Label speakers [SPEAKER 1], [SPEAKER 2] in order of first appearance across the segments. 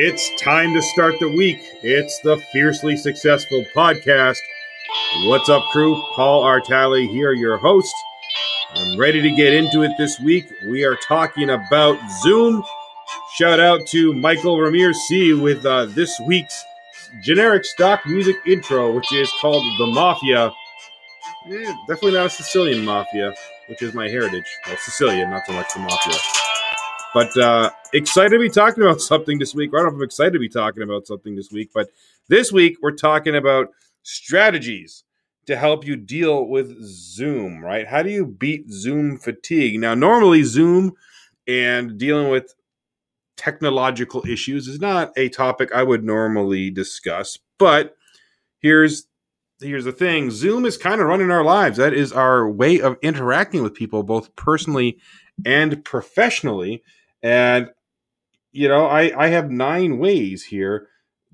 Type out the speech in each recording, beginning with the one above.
[SPEAKER 1] It's time to start the week. It's the Fiercely Successful Podcast. What's up, crew? Paul Artale here, your host. I'm ready to get into it this week. We are talking about Zoom. Shout out to Michael Ramirez C with uh, this week's generic stock music intro, which is called The Mafia. Eh, definitely not a Sicilian mafia, which is my heritage. Well, Sicilian, not so much the mafia. But uh, excited to be talking about something this week. I don't know if I'm excited to be talking about something this week, but this week we're talking about strategies to help you deal with Zoom, right? How do you beat Zoom fatigue? Now, normally, Zoom and dealing with technological issues is not a topic I would normally discuss, but here's here's the thing Zoom is kind of running our lives. That is our way of interacting with people, both personally and professionally. And, you know, I, I have nine ways here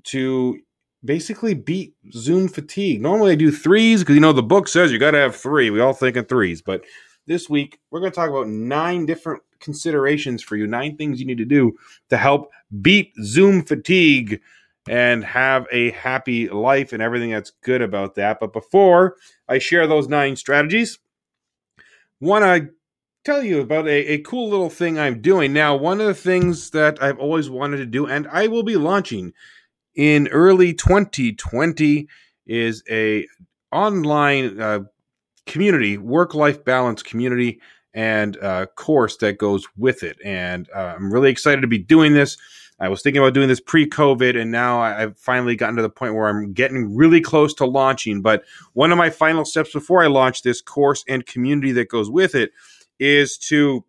[SPEAKER 1] to basically beat Zoom fatigue. Normally I do threes because, you know, the book says you got to have three. We all think in threes. But this week, we're going to talk about nine different considerations for you, nine things you need to do to help beat Zoom fatigue and have a happy life and everything that's good about that. But before I share those nine strategies, want to tell you about a, a cool little thing I'm doing. Now, one of the things that I've always wanted to do, and I will be launching in early 2020, is a online uh, community, work life balance community, and uh, course that goes with it. And uh, I'm really excited to be doing this. I was thinking about doing this pre COVID, and now I've finally gotten to the point where I'm getting really close to launching. But one of my final steps before I launch this course and community that goes with it is to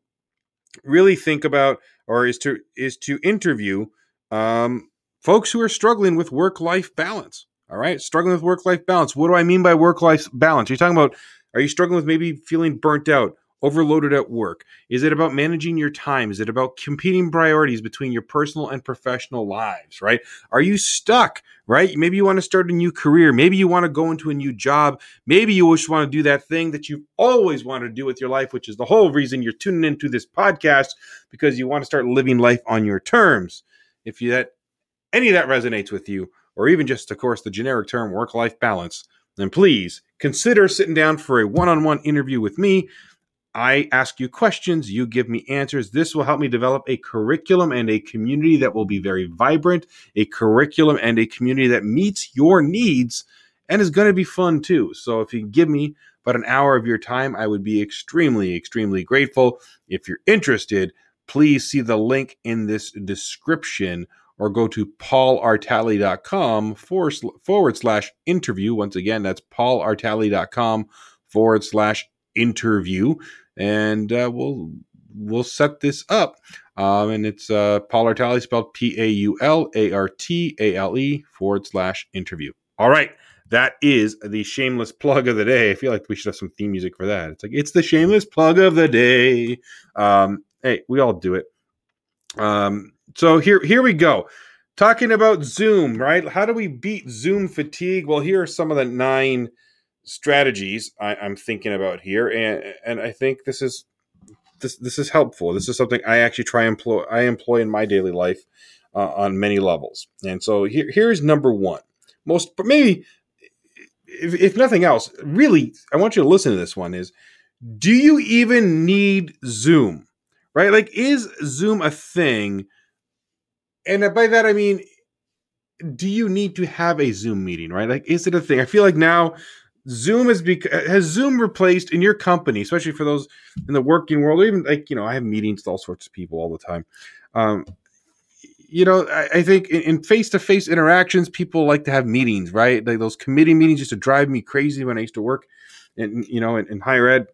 [SPEAKER 1] really think about or is to is to interview um, folks who are struggling with work life balance. All right, struggling with work life balance. What do I mean by work life balance? Are you talking about? Are you struggling with maybe feeling burnt out? Overloaded at work? Is it about managing your time? Is it about competing priorities between your personal and professional lives, right? Are you stuck, right? Maybe you want to start a new career. Maybe you want to go into a new job. Maybe you just want to do that thing that you've always wanted to do with your life, which is the whole reason you're tuning into this podcast because you want to start living life on your terms. If you that any of that resonates with you, or even just, of course, the generic term work life balance, then please consider sitting down for a one on one interview with me. I ask you questions, you give me answers. This will help me develop a curriculum and a community that will be very vibrant, a curriculum and a community that meets your needs and is going to be fun too. So if you give me about an hour of your time, I would be extremely, extremely grateful. If you're interested, please see the link in this description or go to paulartale.com forward, slash interview. Once again, that's paulartale.com forward slash interview and uh, we'll we'll set this up. Um, and it's uh, Paul Artale spelled P A U L A R T A L E forward slash interview. All right. That is the shameless plug of the day. I feel like we should have some theme music for that. It's like, it's the shameless plug of the day. Um, hey, we all do it. Um, so here, here we go. Talking about Zoom, right? How do we beat Zoom fatigue? Well, here are some of the nine strategies I, am thinking about here, and and I think this is this this is helpful. This is something I actually try employ I employ in my daily life uh, on many levels. And so here here's number one. Most, but maybe if, if nothing else, really, I want you to listen to this one. Is do you even need Zoom? Right? Like, is Zoom a thing? And by that I mean do you need to have a Zoom meeting, right? Like, is it a thing? I feel like now Zoom has bec- has Zoom replaced in your company, especially for those in the working world, or even like you know, I have meetings with all sorts of people all the time. Um, you know, I, I think in face to face interactions, people like to have meetings, right? Like those committee meetings used to drive me crazy when I used to work, in you know, in, in higher ed.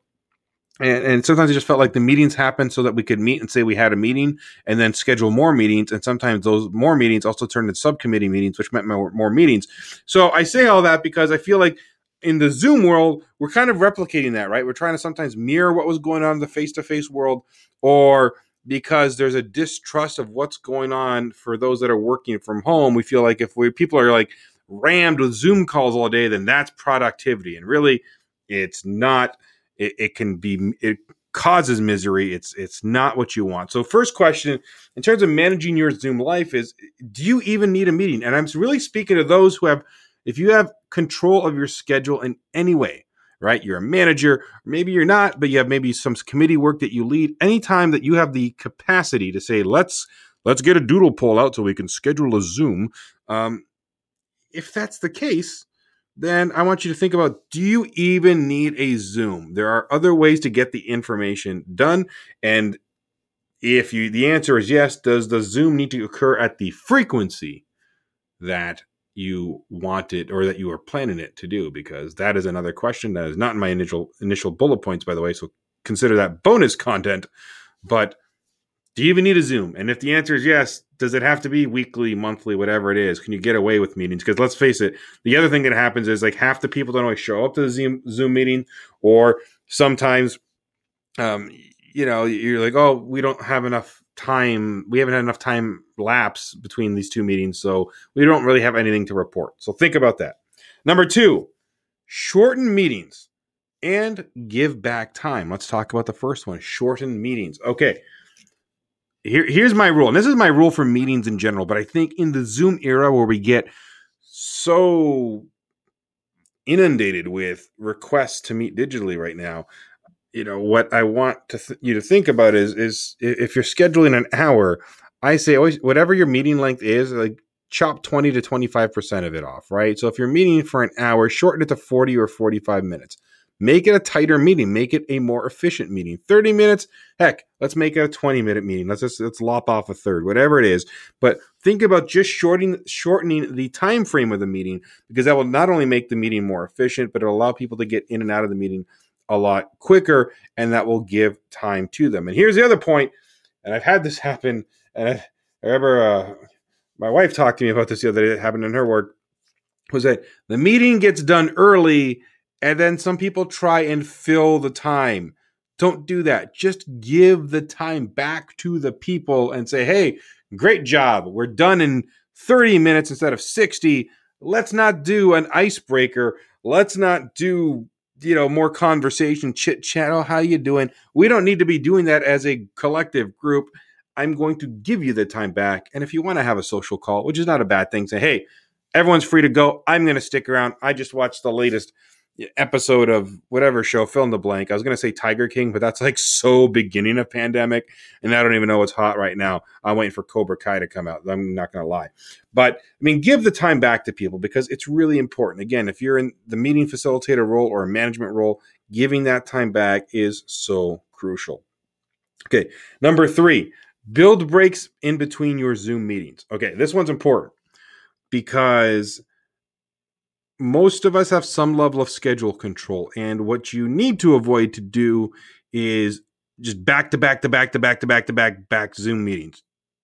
[SPEAKER 1] And, and, sometimes it just felt like the meetings happened so that we could meet and say we had a meeting and then schedule more meetings. And sometimes those more meetings also turned into subcommittee meetings, which meant more, more meetings. So I say all that because I feel like in the Zoom world, we're kind of replicating that, right? We're trying to sometimes mirror what was going on in the face to face world, or because there's a distrust of what's going on for those that are working from home. We feel like if we people are like rammed with Zoom calls all day, then that's productivity. And really, it's not. It, it can be. It causes misery. It's it's not what you want. So first question in terms of managing your Zoom life is do you even need a meeting? And I'm really speaking to those who have if you have control of your schedule in any way, right? You're a manager, maybe you're not, but you have maybe some committee work that you lead. Anytime that you have the capacity to say, let's let's get a doodle poll out so we can schedule a Zoom. Um, if that's the case, then I want you to think about do you even need a Zoom? There are other ways to get the information done. And if you the answer is yes, does the Zoom need to occur at the frequency that you want it or that you are planning it to do? Because that is another question that is not in my initial initial bullet points, by the way. So consider that bonus content. But do you even need a Zoom? And if the answer is yes, does it have to be weekly, monthly, whatever it is? Can you get away with meetings? Because let's face it, the other thing that happens is like half the people don't always show up to the Zoom, Zoom meeting, or sometimes, um, you know, you're like, oh, we don't have enough time. We haven't had enough time lapse between these two meetings, so we don't really have anything to report. So think about that. Number two, shorten meetings and give back time. Let's talk about the first one shorten meetings. Okay here, here's my rule, and this is my rule for meetings in general. But I think in the Zoom era where we get so inundated with requests to meet digitally right now, you know what I want to th- you to think about is is if you're scheduling an hour, I say always whatever your meeting length is, like chop 20 to 25% of it off, right? So if you're meeting for an hour, shorten it to 40 or 45 minutes. Make it a tighter meeting. Make it a more efficient meeting. 30 minutes, heck, let's make it a 20 minute meeting. Let's just let's lop off a third, whatever it is. But think about just shortening shortening the time frame of the meeting because that will not only make the meeting more efficient, but it'll allow people to get in and out of the meeting a lot quicker, and that will give time to them. And here's the other point, and I've had this happen, and I, I remember uh, my wife talked to me about this the other day. It happened in her work. Was that the meeting gets done early and then some people try and fill the time. Don't do that. Just give the time back to the people and say, hey, great job. We're done in 30 minutes instead of 60. Let's not do an icebreaker. Let's not do you know more conversation chit chat oh how you doing? We don't need to be doing that as a collective group. I'm going to give you the time back and if you want to have a social call which is not a bad thing say hey everyone's free to go. I'm going to stick around. I just watched the latest episode of whatever show, fill in the blank. I was going to say Tiger King, but that's like so beginning of pandemic, and I don't even know what's hot right now. I'm waiting for Cobra Kai to come out. I'm not going to lie, but I mean, give the time back to people because it's really important. Again, if you're in the meeting facilitator role or a management role, giving that time back is so crucial. Okay, number three, build breaks in between your Zoom meetings. Okay, this one's important because most of us have some level of schedule control. And what you need to avoid to do is just back to back to back to back to back to back back Zoom meetings.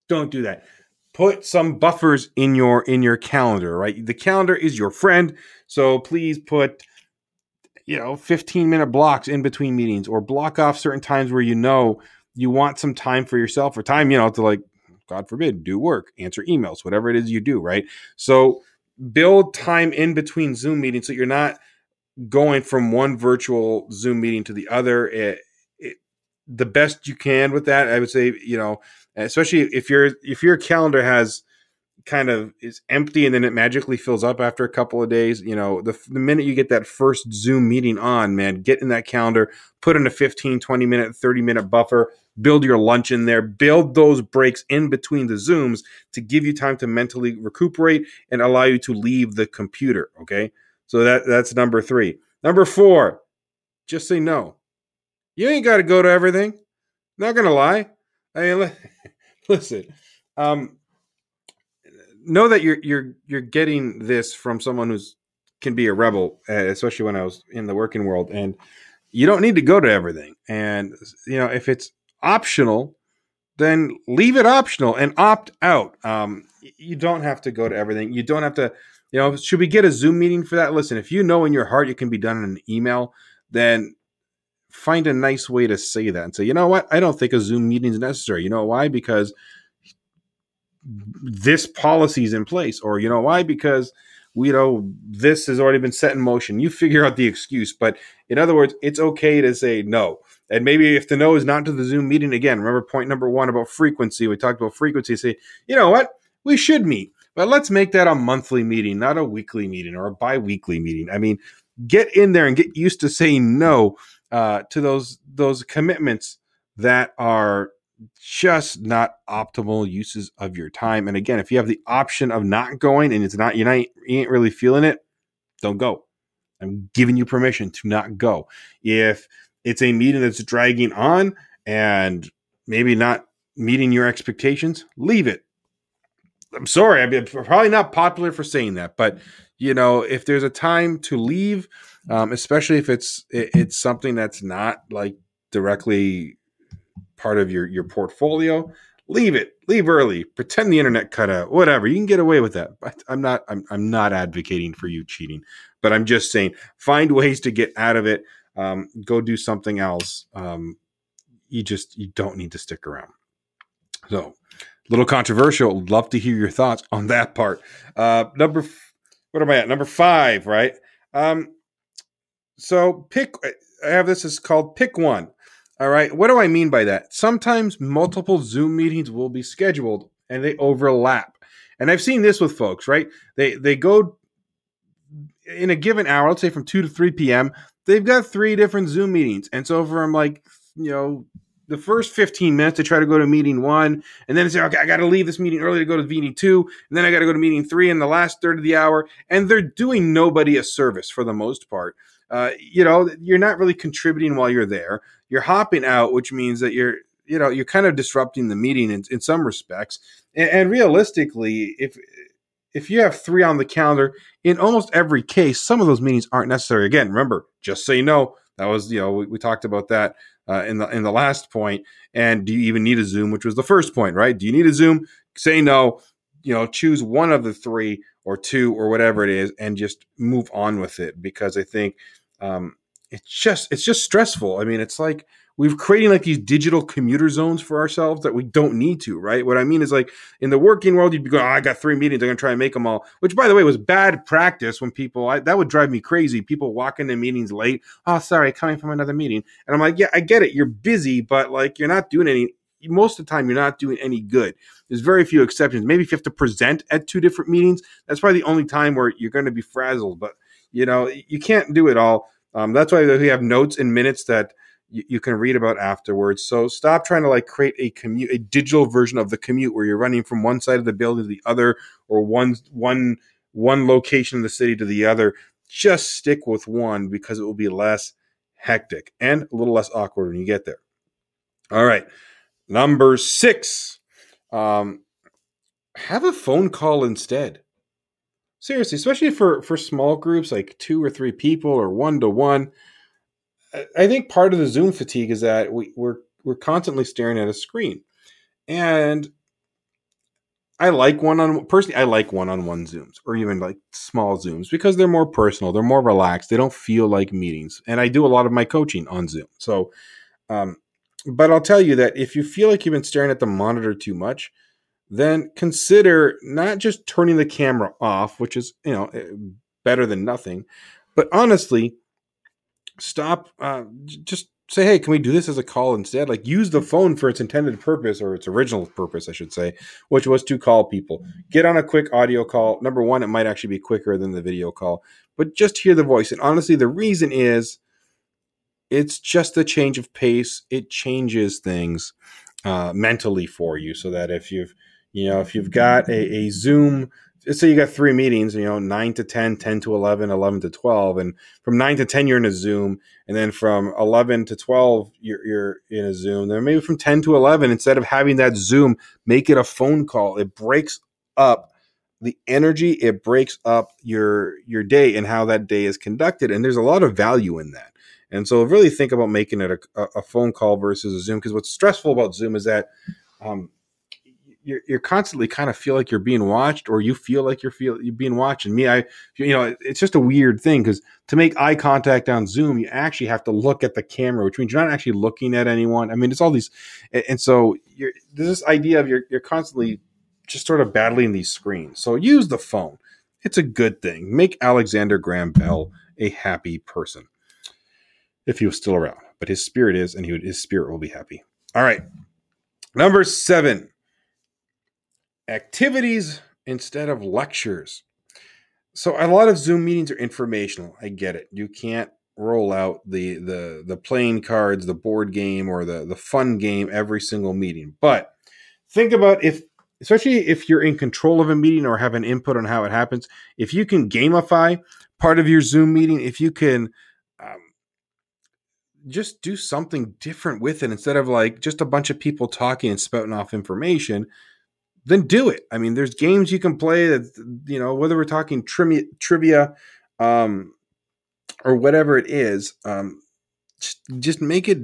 [SPEAKER 1] Don't do that. Put some buffers in your in your calendar, right? The calendar is your friend. So please put you know 15 minute blocks in between meetings or block off certain times where you know you want some time for yourself or time, you know, to like God forbid, do work, answer emails, whatever it is you do, right? So build time in between Zoom meetings so you're not going from one virtual Zoom meeting to the other. It, it, the best you can with that, I would say, you know, especially if your if your calendar has kind of is empty and then it magically fills up after a couple of days you know the, the minute you get that first zoom meeting on man get in that calendar put in a 15 20 minute 30 minute buffer build your lunch in there, build those breaks in between the Zooms to give you time to mentally recuperate and allow you to leave the computer. Okay. So that that's number three. Number four, just say no. You ain't got to go to everything. Not gonna lie. I mean, listen. Um, know that you're you're you're getting this from someone who's can be a rebel, especially when I was in the working world, and you don't need to go to everything. And you know, if it's optional, then leave it optional and opt out. Um, you don't have to go to everything. You don't have to, you know, should we get a Zoom meeting for that? Listen, if you know in your heart it can be done in an email, then find a nice way to say that and say, you know what, I don't think a Zoom meeting is necessary. You know why? Because this policy is in place, or you know why? Because you know this has already been set in motion. You figure out the excuse, but in other words, it's okay to say no And maybe if the no is not to the Zoom meeting again, remember point number one about frequency. We talked about frequency. Say, you know what? We should meet, but let's make that a monthly meeting, not a weekly meeting or a bi weekly meeting. I mean, get in there and get used to saying no uh, to those those commitments that are just not optimal uses of your time. And again, if you have the option of not going and it's not you're not you ain't really feeling it, don't go. I'm giving you permission to not go. If it's a meeting that's dragging on and maybe not meeting your expectations, leave it. I'm sorry, I'm probably not popular for saying that, but you know, if there's a time to leave, um, especially if it's it, it's something that's not like directly part of your your portfolio, leave it. Leave early. Pretend the internet cut out. Whatever. You can get away with that. But I'm not. I'm I'm not advocating for you cheating, but I'm just saying find ways to get out of it. Um, go do something else. Um, you just you don't need to stick around. So, a little controversial. Love to hear your thoughts on that part. Uh, number, what am I at? Number five, right? Um, so pick. I have this is called pick one. All right. What do I mean by that? Sometimes multiple Zoom meetings will be scheduled and they overlap. And I've seen this with folks, right? They they go in a given hour, let's say from 2 to 3 p.m., they've got three different Zoom meetings. And so from like, you know, the first 15 minutes, they try to go to meeting one, and then say, okay, I got to leave this meeting early to go to meeting two, and then I got to go to meeting three in the last third of the hour. And they're doing nobody a service for the most part. Uh, you know, you're not really contributing while you're there. You're hopping out, which means that you're, you know, you're kind of disrupting the meeting in, in some respects. And, and realistically, if if you have three on the calendar, in almost every case, some of those meetings aren't necessary. Again, remember, just say no. That was, you know, we, we talked about that uh, in the in the last point. And do you even need a Zoom, which was the first point, right? Do you need a Zoom? Say no. You know, choose one of the three or two or whatever it is, and just move on with it. Because I think um, it's just it's just stressful. I mean, it's like we're creating like these digital commuter zones for ourselves that we don't need to, right? What I mean is like in the working world, you'd be going, oh, I got three meetings. I'm to try and make them all, which by the way was bad practice when people, I, that would drive me crazy. People walk into meetings late. Oh, sorry, coming from another meeting. And I'm like, yeah, I get it. You're busy, but like you're not doing any, most of the time you're not doing any good. There's very few exceptions. Maybe if you have to present at two different meetings, that's probably the only time where you're going to be frazzled, but you know, you can't do it all. Um, that's why we have notes and minutes that, you, you, can read about afterwards. So stop trying to like create a commute, a digital version of the commute where you're running from one side of the building to the other, or one one one location in the city to the other. Just stick with one because it will be less hectic and a little less awkward when you get there. All right, number six. Um, have a phone call instead seriously especially for for small groups like two or three people or one to one I think part of the Zoom fatigue is that we, we're we're constantly staring at a screen, and I like one on personally. I like one on one Zooms or even like small Zooms because they're more personal. They're more relaxed. They don't feel like meetings. And I do a lot of my coaching on Zoom. So, um, but I'll tell you that if you feel like you've been staring at the monitor too much, then consider not just turning the camera off, which is you know eh, better than nothing, but honestly stop uh, just say hey can we do this as a call instead? Like use the phone for its intended purpose or its original purpose i should say which was to call people. Get on a quick audio call. Number one it might actually be quicker than the video call but just hear the voice. And honestly the reason is it's just a change of pace. It changes things uh, mentally for you so that if you've you know if you've got a, a zoom say you got three meetings, you know, 9 to 10, 10 to 11, 11 to 12. And from 9 to 10, you're in a Zoom. And then from 11 to 12, you're, you're in a Zoom. Then maybe from 10 to 11, instead of having that Zoom, make it a phone call. It breaks up the energy. It breaks up your, your day and how that day is conducted. And there's a lot of value in that. And so really think about making it a, a phone call versus a Zoom. Because what's stressful about Zoom is that um, you're, you're constantly kind of feel like you're being watched or you feel like you're feel you're being watched. And me i you know it's just a weird thing because to make eye contact on zoom you actually have to look at the camera which means you're not actually looking at anyone. I mean it's all these and so you're there's this idea of you're, you're constantly just sort of battling these screens. So use the phone. It's a good thing. Make alexander graham bell a happy person if he was still around. But his spirit is, and he would, his spirit will be happy. All right. Number seven activities instead of lectures. So a lot of Zoom meetings are informational. I get it. You can't roll out the the the playing cards, the board game, or the the fun game every single meeting. But think about if especially if you're in control of a meeting or have an input on how it happens, if you can gamify part of your Zoom meeting, if you can um, just do something different with it instead of like just a bunch of people talking and spouting off information, then do it. I mean, there's games you can play that, you know, whether we're talking trivia, trivia um, or whatever it is, um, just, make it,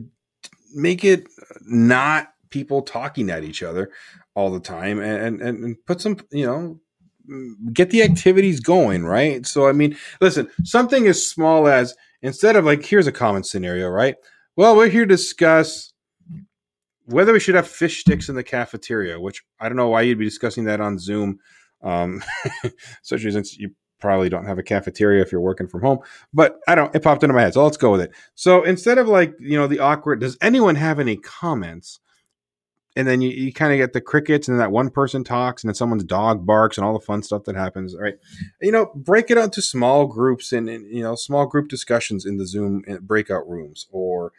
[SPEAKER 1] make it not people talking at each other all the time and, and, and put some, you know, get the activities going, right? So, I mean, listen, something as small as instead of like, here's a common scenario, right? Well, we're here to discuss whether we should have fish sticks in the cafeteria, which I don't know why you'd be discussing that on Zoom, um, especially since you probably don't have a cafeteria if you're working from home. But I don't, it popped into my head. So let's go with it. So instead of like, you know, the awkward, does anyone have any comments? and then you, you kind of get the crickets and then that one person talks and then someone's dog barks and all the fun stuff that happens right you know break it out to small groups and, and you know small group discussions in the zoom breakout rooms or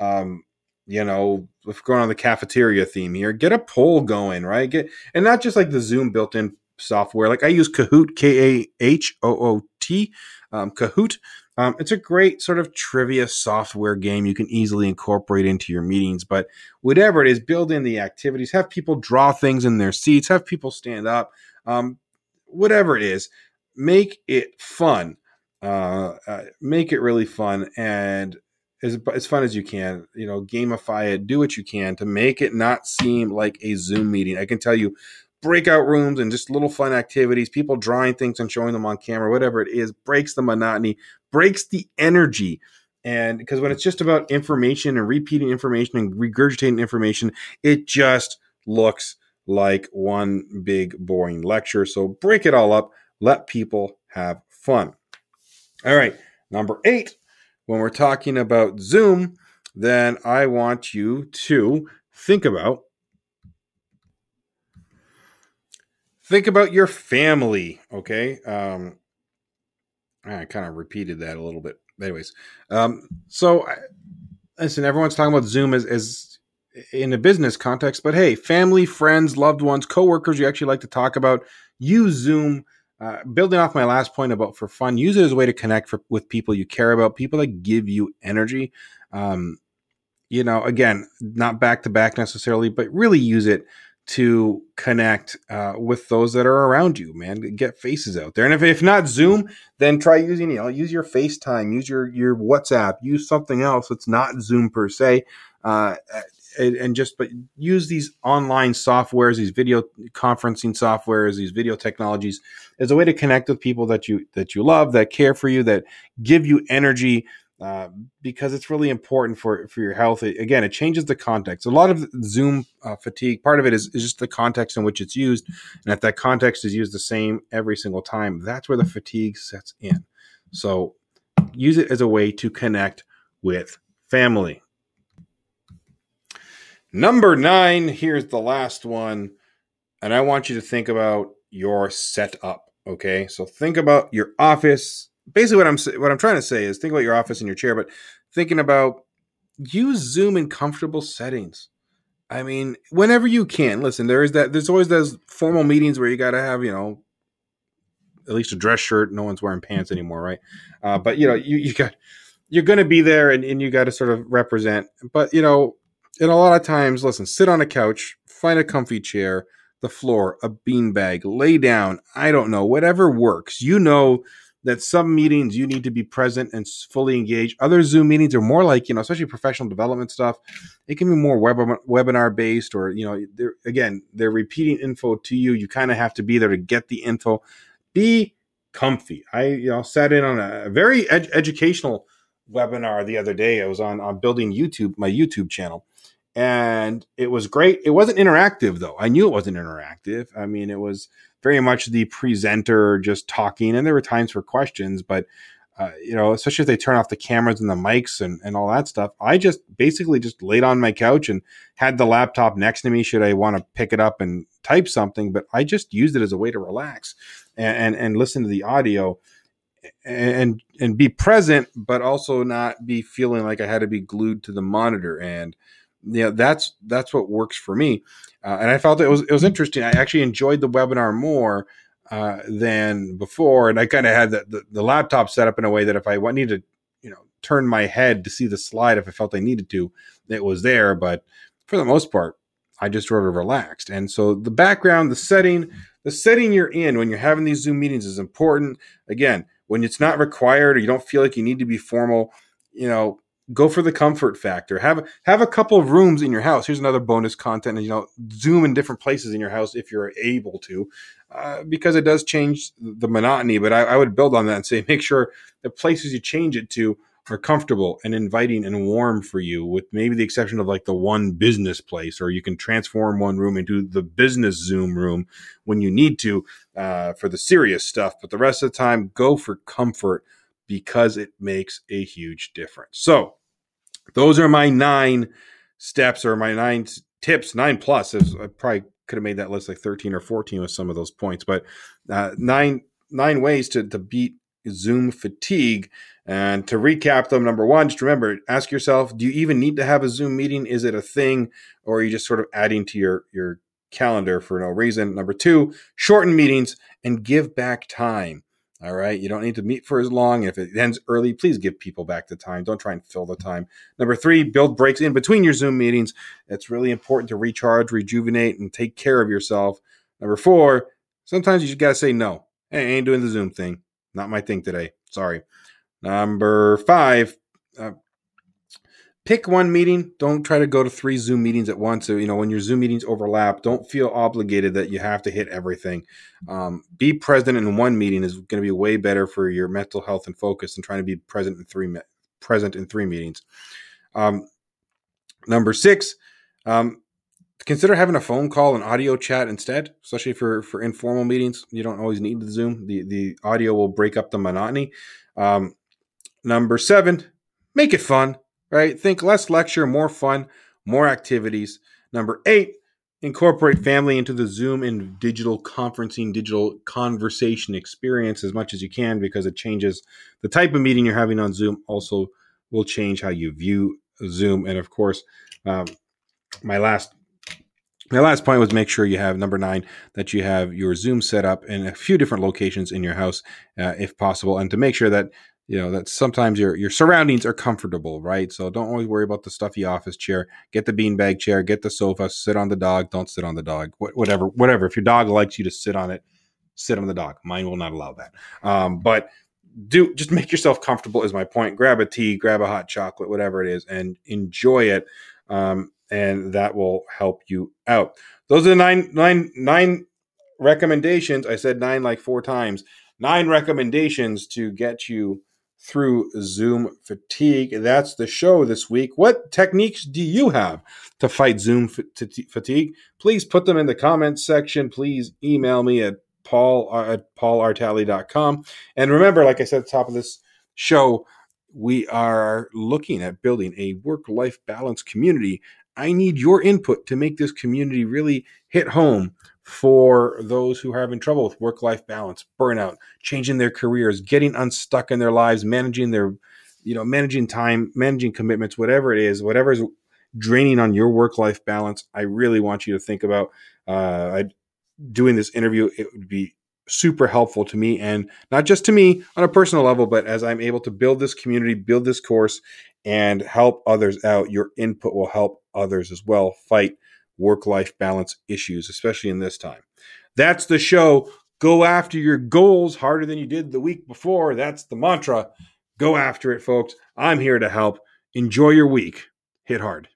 [SPEAKER 1] um, you know if going on the cafeteria theme here get a poll going right? Get and not just like the zoom built-in software. Like i use kahoot k-a-h-o-o-t um, kahoot. Um, it's a great sort of trivia software game you can easily incorporate into your meetings. But whatever it is, build in the activities, have people draw things in their seats, have people stand up, um, whatever it is, make it fun. Uh, uh, make it really fun and as, as fun as you can. You know, gamify it, do what you can to make it not seem like a Zoom meeting. I can tell you, breakout rooms and just little fun activities, people drawing things and showing them on camera, whatever it is, breaks the monotony, breaks the energy. And because when it's just about information and repeating information and regurgitating information, it just looks like one big boring lecture. So break it all up, let people have fun. All right, number eight, when we're talking about Zoom, then I want you to think about think about your family okay? Um i kind of repeated that a little bit. Anyways um so I, listen everyone's talking about zoom as, as in a business context but hey family friends loved ones coworkers you actually like to talk about use zoom uh, building off my last point about for fun use it as a way to connect for, with people you care about people that give you energy. Um you know again not back to back necessarily but really use it to connect uh, with those that are around you, man. Get faces out there, and if, if not Zoom, then try using you know use your FaceTime, use your your WhatsApp, use something else that's not Zoom per se, uh, and, just but use these online softwares, these video conferencing softwares, these video technologies as a way to connect with people that you that you love, that care for you, that give you energy, uh, because it's really important for for your health. It, again, it changes the context. A lot of Zoom uh, fatigue, part of it is, is just the context in which it's used, and if that context is used the same every single time, that's where the fatigue sets in. So, use it as a way to connect with family. Number nine. Here's the last one, and I want you to think about your setup. Okay, so think about your office basically what I'm what I'm trying to say is think about your office and your chair, but thinking about use Zoom in comfortable settings. I mean, whenever you can. Listen, there is that. There's always those formal meetings where you got to have, you know, at least a dress shirt. No one's wearing pants anymore, right? Uh, but you know, you you got you're going to be there, and, and you got to sort of represent. But you know, and a lot of times, listen, sit on a couch, find a comfy chair, the floor, a beanbag, lay down. I don't know, whatever works. You know that some meetings you need to be present and fully engaged. Other Zoom meetings are more like, you know, especially professional development stuff. It can be more web, webinar based, or, you know, they're, again, they're repeating info to you. You kind of have to be there to get the info. Be comfy. I, you know, sat in on a very ed- educational webinar the other day. I was on, on building YouTube, my YouTube channel. And it was great. It wasn't interactive though. I knew it wasn't interactive. I mean, it was very much the presenter just talking, and there were times for questions, but uh, you know, especially if they turn off the cameras and the mics and, and all that stuff. I just basically just laid on my couch and had the laptop next to me should I want to pick it up and type something, but I just used it as a way to relax and, and, and listen to the audio and and be present, but also not be feeling like I had to be glued to the monitor. And you know, that's that's what works for me. Uh, and I felt it was it was interesting. I actually enjoyed the webinar more uh, than before, and I kind of had the, the, the laptop set up in a way that if I needed to, you know, turn my head to see the slide if I felt I needed to, it was there. But for the most part, I just sort of relaxed. And so the background, the setting, the setting you're in when you're having these Zoom meetings is important. Again, when it's not required or you don't feel like you need to be formal, you know, go for the comfort factor. Have have a couple of rooms in your house. Here's another bonus content, and you know, zoom in different places in your house if you're able to, uh, because it does change the monotony. But I, I, would build on that and say, make sure the places you change it to are comfortable and inviting and warm for you, with maybe the exception of like the one business place, or you can transform one room into the business Zoom room when you need to uh, for the serious stuff. But the rest of the time, go for comfort because it makes a huge difference. So, those are my nine steps or my nine tips, nine plus. I probably could have made that list like 13 or 14 with some of those points, but uh, nine nine ways to, to beat Zoom fatigue. And to recap them, number one, just remember, ask yourself, do you even need to have a Zoom meeting? Is it a thing? Or are you just sort of adding to your, your calendar for no reason? Number two, shorten meetings and give back time. All right. You don't need to meet for as long. If it ends early, please give people back the time. Don't try and fill the time. Number three, build breaks in between your Zoom meetings. It's really important to recharge, rejuvenate, and take care of yourself. Number four, sometimes you just got to say no. Hey, I ain't doing the Zoom thing. Not my thing today. Sorry. Number five, uh, pick one meeting. Don't try to go to three Zoom meetings at once. So, you know, when your Zoom meetings overlap, don't feel obligated that you have to hit everything. Um, be present in one meeting is going to be way better for your mental health and focus than trying to be present in three present in three meetings. Um, number six, um, consider having a phone call and audio chat instead, especially for for informal meetings. You don't always need the Zoom. The the audio will break up the monotony. Um, number seven, make it fun. Right? Think less lecture, more fun, more activities. Number eight, incorporate family into the Zoom and digital conferencing, digital conversation experience as much as you can because it changes the type of meeting you're having on Zoom. Also, will change how you view Zoom. And of course, um, my last my last point was make sure you have number nine that you have your Zoom set up in a few different locations in your house, uh, if possible, and to make sure that you know that sometimes your your surroundings are comfortable, right? So don't always worry about the stuffy office chair. Get the beanbag chair, get the sofa, sit on the dog. Don't sit on the dog. Wh- whatever, whatever. If your dog likes you to sit on it, sit on the dog. Mine will not allow that. Um, but do just make yourself comfortable. Is my point. Grab a tea, grab a hot chocolate, whatever it is, and enjoy it. Um, and that will help you out. Those are the nine nine nine recommendations. I said nine like four times. Nine recommendations to get you through Zoom fatigue. That's the show this week. What techniques do you have to fight Zoom fatigue? Please put them in the comments section. Please email me at paul uh, at paulartale.com. And remember, like I said at the top of this show, we are looking at building a work life balance community I need your input to make this community really hit home for those who are having trouble with work life balance, burnout, changing their careers, getting unstuck in their lives, managing their, you know, managing time, managing commitments, whatever it is, whatever is draining on your work life balance. I really want you to think about uh, doing this interview. It would be super helpful to me and not just to me on a personal level, but as I'm able to build this community, build this course, and help others out, your input will help others as well fight work life balance issues, especially in this time. That's the show. Go after your goals harder than you did the week before. That's the mantra. Go after it, folks. I'm here to help. Enjoy your week. Hit hard.